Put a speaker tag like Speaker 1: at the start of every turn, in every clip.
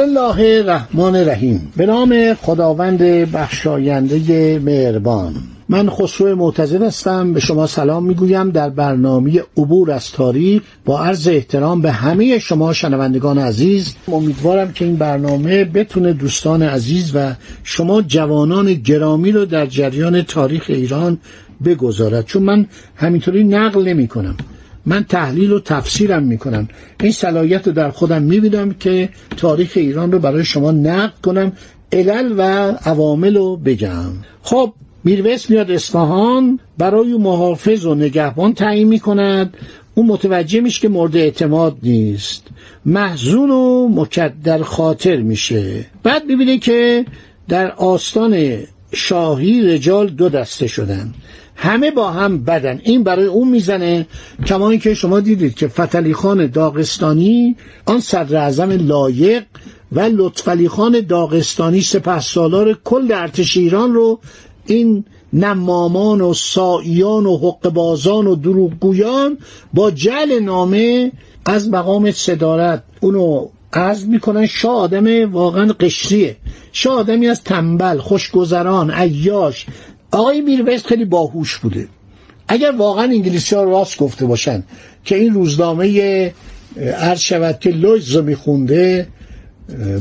Speaker 1: بسم الله الرحمن الرحیم. به نام خداوند بخشاینده مهربان. من خسرو معتزد هستم. به شما سلام می‌گویم. در برنامه عبور از تاریخ با عرض احترام به همه شما شنوندگان عزیز امیدوارم که این برنامه بتونه دوستان عزیز و شما جوانان گرامی رو در جریان تاریخ ایران بگذارد. چون من همینطوری نقل نمی کنم من تحلیل و تفسیرم می‌کنم. این صلاحیت رو در خودم می‌بینم که تاریخ ایران رو برای شما نقد کنم علل و عوامل رو بگم. خب میرویس میاد اصفهان برای محافظ و نگهبان تعیین می‌کند. اون متوجه میشه که مورد اعتماد نیست. محزون و مکدر خاطر میشه. بعد می‌بینه که در آستان شاهی رجال دو دسته شدن. همه با هم بدن. این برای اون می‌زنه کما که شما دیدید که فتلی خان داغستانی آن صدر اعظم لایق و لطفعلی خان داغستانی سپه سالار کل ارتش ایران رو این نمامان و ساییان و حقبازان و دروغگویان با جل نامه از مقام صدارت اونو عرض می‌کنن. شاه آدم واقعا قشریه. شاه آدمی از تنبل خوشگذران عیاش آقای میرویس خیلی باهوش بوده. اگر واقعا انگلیسی ها راست گفته باشن که این روزنامه عرض شود که لویدز رو میخونده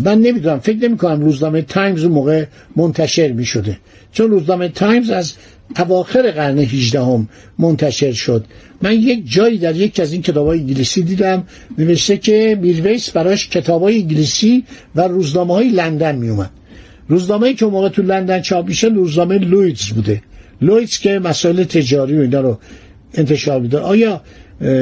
Speaker 1: من نمی‌دونم فکر نمی کنم روزنامه تایمز اون موقع منتشر می شده چون روزنامه تایمز از اواخر قرن 18 هم منتشر شد. من یک جایی در یک از این کتاب های انگلیسی دیدم نوشته که میرویس براش کتاب های انگلیسی و روزنامه های لندن می اومد روزنامه که موقع تو لندن چاپ میشه روزنامه لویدز بوده. لویدز که مسائل تجاری و اینا رو انتشار میده. آیا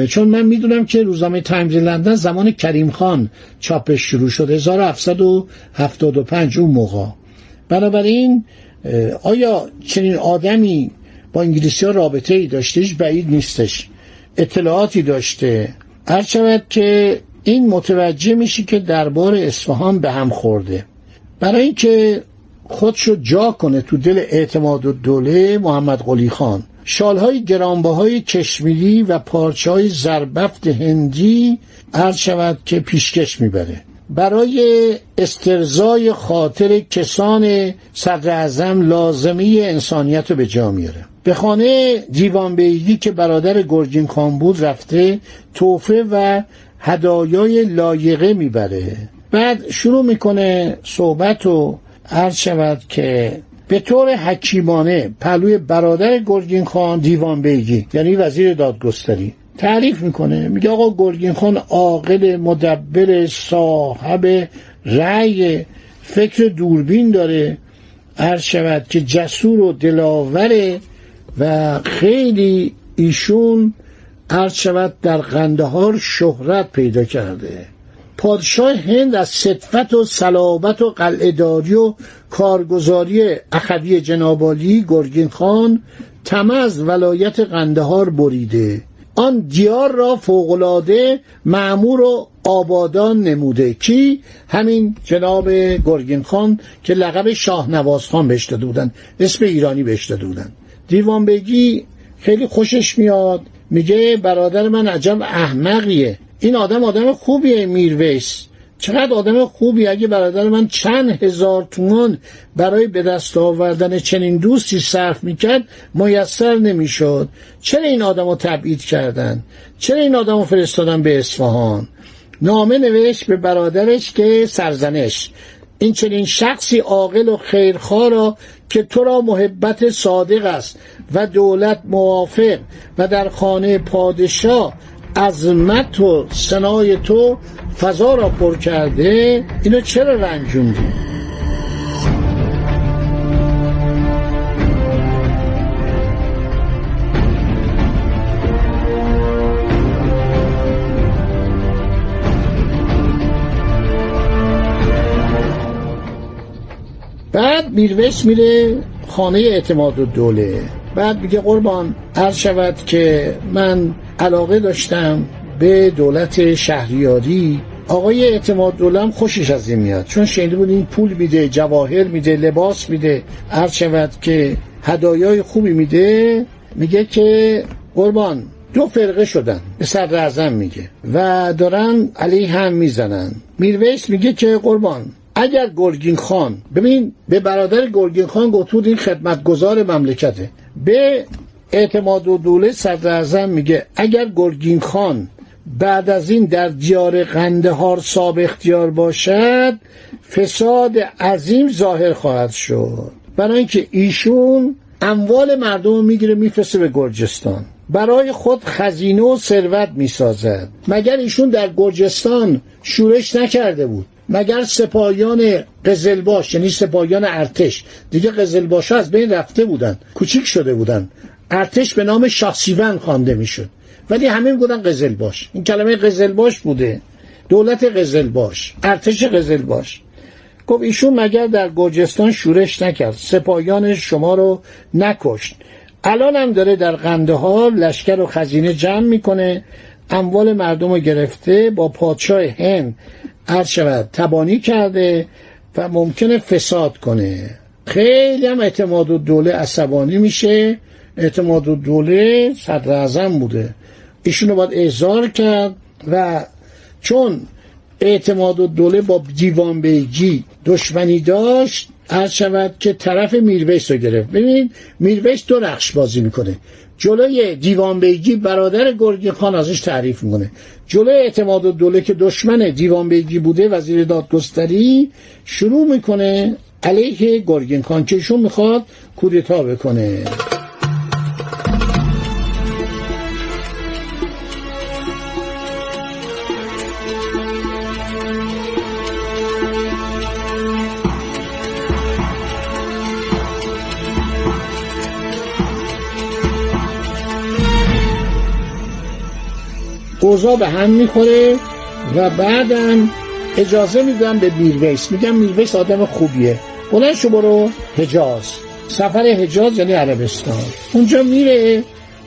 Speaker 1: چون من می‌دونم که روزنامه تایمز لندن زمان کریم خان چاپش شروع شد 1775 اون موقع. بنابراین آیا چنین آدمی با انگلیسی ها رابطه ای داشتهش بعید نیستش. اطلاعاتی داشته. عرض شود که این متوجه میشه که دربار اصفهان به هم خورده. برای اینکه خودشو جا کنه تو دل اعتماد و دوله محمد قلی خان. شالهای گرانبهای کشمیری و پارچه های زربفت هندی عرض شود که پیشکش می‌بره. برای استرزای خاطر کسان صدر اعظم لازمه انسانیت رو به جا میاره. به خانه دیوان بیگی که برادر گرجین خان بود رفته توفه و هدایای لایقه می‌بره. بعد شروع می‌کنه صحبت و عرض شود که به طور حکیمانه پلوی برادر گرگین خان دیوان بیگی یعنی وزیر دادگستری تعریف می‌کنه میگه آقا گرگین خان عاقل مدبر صاحب رأی فکر دوربین داره. عرض شود که جسور و دلاوره و خیلی ایشون عرض شود در قندهار شهرت پیدا کرده. پادشاه هند از صدفت و صلابت و قلعهداری و کارگزاری اخوی جنابالی گرگین خان تمه از ولایت قندهار بریده. آن دیار را فوقلاده معمور و آبادان نموده کی همین جناب گرگین خان که لقب شاه نواز خان بهش داده بودن اسم ایرانی بهش داده بودن دیوان بگی خیلی خوشش میاد میگه برادر من عجب احمقیه. این آدم آدم خوبیه میرویس. چقدر آدم خوبی اگه برادر من چند هزار تومان برای به دست آوردن چنین دوستی صرف می‌کرد میسر نمی‌شد. چرا این آدم رو تبعید کردن؟ چرا این آدم رو فرستادن به اصفهان؟ نامه نوشت به برادرش که سرزنش. این چنین شخصی عاقل و خیرخواه را که تو را محبت صادق است و دولت موافق و در خانه پادشاه عظمت و سنای تو فضا را پر کرده اینو چرا رنجوندی؟ بعد میرویس میره خانه اعتماد و دوله بعد میگه قربان عرض شود که من علاقه داشتم به دولت شهریاری. آقای اعتماد دولم خوشش از این میاد چون شنیده بود این پول میده جواهر میده لباس میده عرض شود که هدایای خوبی میده میگه که قربان دو فرقه شدن به صدر میگه و دارن علیه هم می‌زنن. میرویس میگه که قربان اگر گرگین خان ببین به برادر گرگین خان گفتود این خدمتگزار مملکته به اعتماد و دوله صدر میگه اگر گرگین خان بعد از این در دیار قندهار صاحب اختیار باشد فساد عظیم ظاهر خواهد شد. برای اینکه ایشون اموال مردم می‌گیره میفرسته به گرجستان. برای خود خزینه و ثروت می‌سازد. مگر ایشون در گرجستان شورش نکرده بود؟ مگر سپاهیان قزلباش یعنی سپاهیان ارتش دیگه قزلباش از بین رفته بودن. کوچیک شده بودن. ارتش به نام شاهسیون خوانده می‌شد. ولی همه می‌گفتن قزلباش این کلمه قزلباش بوده. دولت قزلباش ارتش قزلباش گفت ایشون مگر در گرجستان شورش نکرد. سپاهیان شما رو نکشت. الان هم داره در قندهار لشکر و خزینه جمع می‌کنه. اموال مردم رو گرفته با پادشاه هند عرض شود تبانی کرده و ممکنه فساد کنه. خیلی هم اعتماد و دوله عصبانی میشه. اعتماد و دوله صدر بوده. ایشونو باید احضار کرد و چون اعتماد و دوله با دیوان بیگی دشمنی داشت عرض شود که طرف میرویس رو گرفت. ببینید میرویس دو نقش بازی می‌کنه. جلوی دیوان بیگی برادر گرگی خان ازش تعریف می‌کنه. جلوی اعتماد و دوله که دشمن دیوان بیگی بوده وزیر دادگستری شروع می‌کنه علیه گرگین خان که می‌خواد کودتا بکنه. اوضاع به هم می‌خوره و بعدم اجازه میدم به میرویس. میگم میرویس آدم خوبیه. بلند شو برو. حجاز. سفر حجاز یعنی عربستان. اونجا میره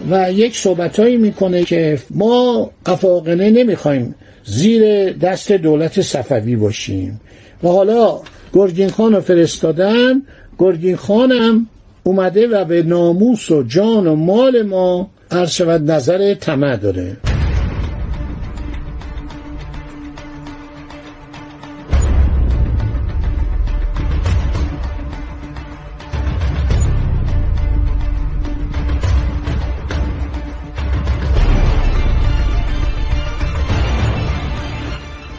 Speaker 1: و یک صحبتهایی می‌کنه که ما افاقنه نمی‌خوایم زیر دست دولت صفوی باشیم. و حالا گرگین خان رو فرستادن. گرگین خانم اومده و به ناموس و جان و مال ما عرض شود نظر طمع داره.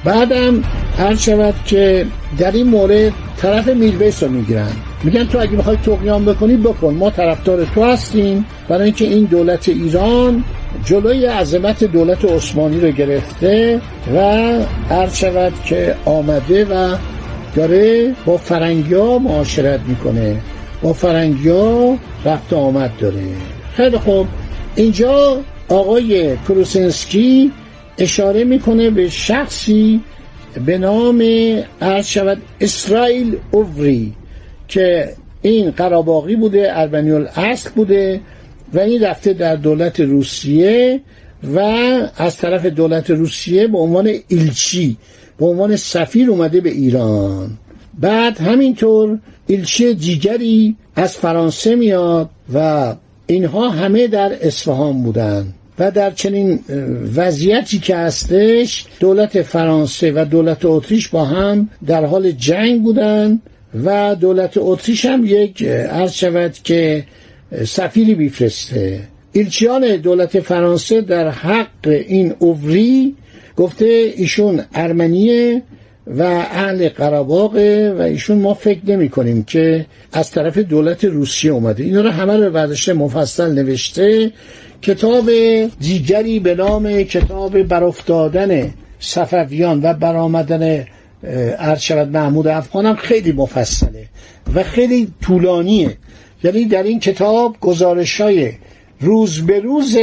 Speaker 1: بعدم هر شود که در این مورد طرف میرویس رو می‌گیرن. میگن تو اگه می‌خوای تقیام بکنی بکن. ما طرفدار تو هستیم. برای اینکه این دولت ایران جلوی عظمت دولت عثمانی رو گرفته و هر شود که آمده و داره با فرنگیا معاشرت می‌کنه. با فرنگیا رفت آمد داره. خیلی خوب. اینجا آقای کروسنسکی اشاره می‌کنه به شخصی به نام عرض شود اسرائیل اووری که این قراباقی بوده اربنیول اصل بوده و این رفته در دولت روسیه و از طرف دولت روسیه به عنوان ایلچی به عنوان سفیر اومده به ایران. بعد همینطور ایلچی دیگری از فرانسه میاد و اینها همه در اصفهان بودند و در چنین وضعیتی که هستش دولت فرانسه و دولت اتریش با هم در حال جنگ بودن و دولت اتریش هم یک عرض شود که سفیری بیفرسته ایلچیان دولت فرانسه در حق این اووری گفته ایشون ارمنیه و اهل قراباقه و ایشون ما فکر نمی کنیم که از طرف دولت روسیه اومده. اینا رو همه رو برداشته مفصل نوشته. کتاب دیگری به نام کتاب برافتادن صفویان و برآمدن ارشد محمود افغان هم خیلی مفصله و خیلی طولانیه. یعنی در این کتاب گزارش های روز به روز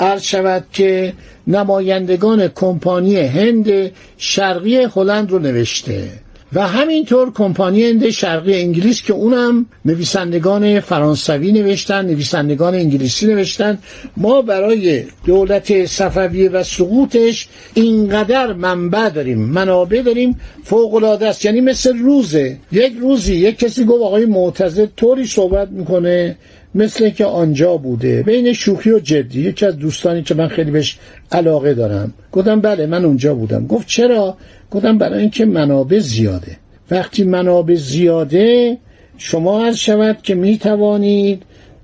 Speaker 1: عرض شود که نمایندگان کمپانی هند شرقی هلند رو نوشته. و همینطور کمپانی هند شرقی انگلیس که اونم نویسندگان فرانسوی نوشتن نویسندگان انگلیسی نوشتن. ما برای دولت صفویه و سقوطش اینقدر منبع داریم منابع داریم فوق العاده است. یعنی مثل روزه. یک روزی یک کسی گفت آقای معتزد طوری صحبت می‌کنه مثل که آنجا بوده. بین شوخی و جدی. یکی از دوستانی که من خیلی بهش علاقه دارم. گفتم بله من اونجا بودم. گفت چرا؟ گفتم برای اینکه منابع زیاده. وقتی منابع زیاده شما هر شود که می توانید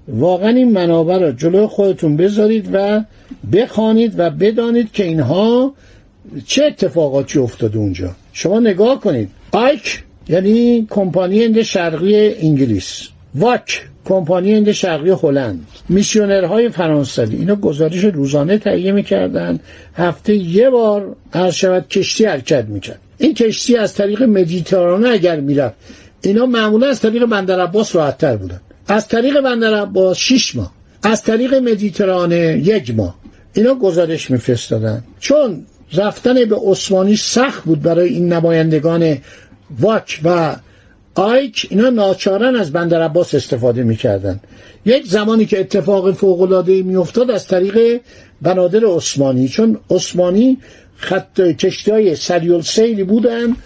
Speaker 1: واقعا این منابع را جلو خودتون بذارید و بخوانید و بدانید که اینها چه اتفاقاتی افتاده اونجا. شما نگاه کنید. آیک یعنی کمپانی هند شرقی انگلیس. واک کمپانی هند شرقی هلند. میسیونرهای فرانسوی. اینا گزارش روزانه تهیه می‌کردن. هفته یه بار هر شود کشتی حرکت می‌کرد. این کشتی از طریق مدیترانه اگر می‌رفت اینا معمولا از طریق بندر عباس راحتتر بودن. از طریق بندر عباس شیش ماه. از طریق مدیترانه یک ماه. اینا گزارش میفرستادن. چون رفتن به عثمانی سخت بود برای این نمایندگان واک و آیک اینا ناچارن از بندر عباس استفاده می‌کردن. یک زمانی که اتفاق فوق العاده میافتاد از طریق بنادر عثمانی. چون عثمانی خط کشتی های سریال سیلی بودن.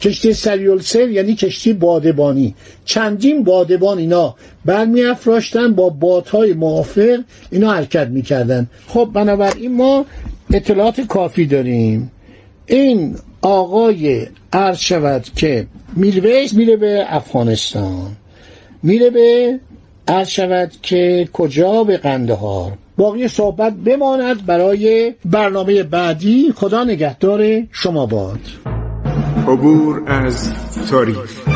Speaker 1: کشتی سریال سیل یعنی کشتی بادبانی. چندین بادبان اینا برمی افراشتن با بادهای موافق اینا حرکت می‌کردن. خب بنابراین ما اطلاعات کافی داریم. این آقای عرض شود که میلویس میره به افغانستان. میره به عرض شود که کجا به قندهار؟ باقی صحبت بماند برای برنامه بعدی. خدا نگهدار شما باد.
Speaker 2: عبور از تاریخ.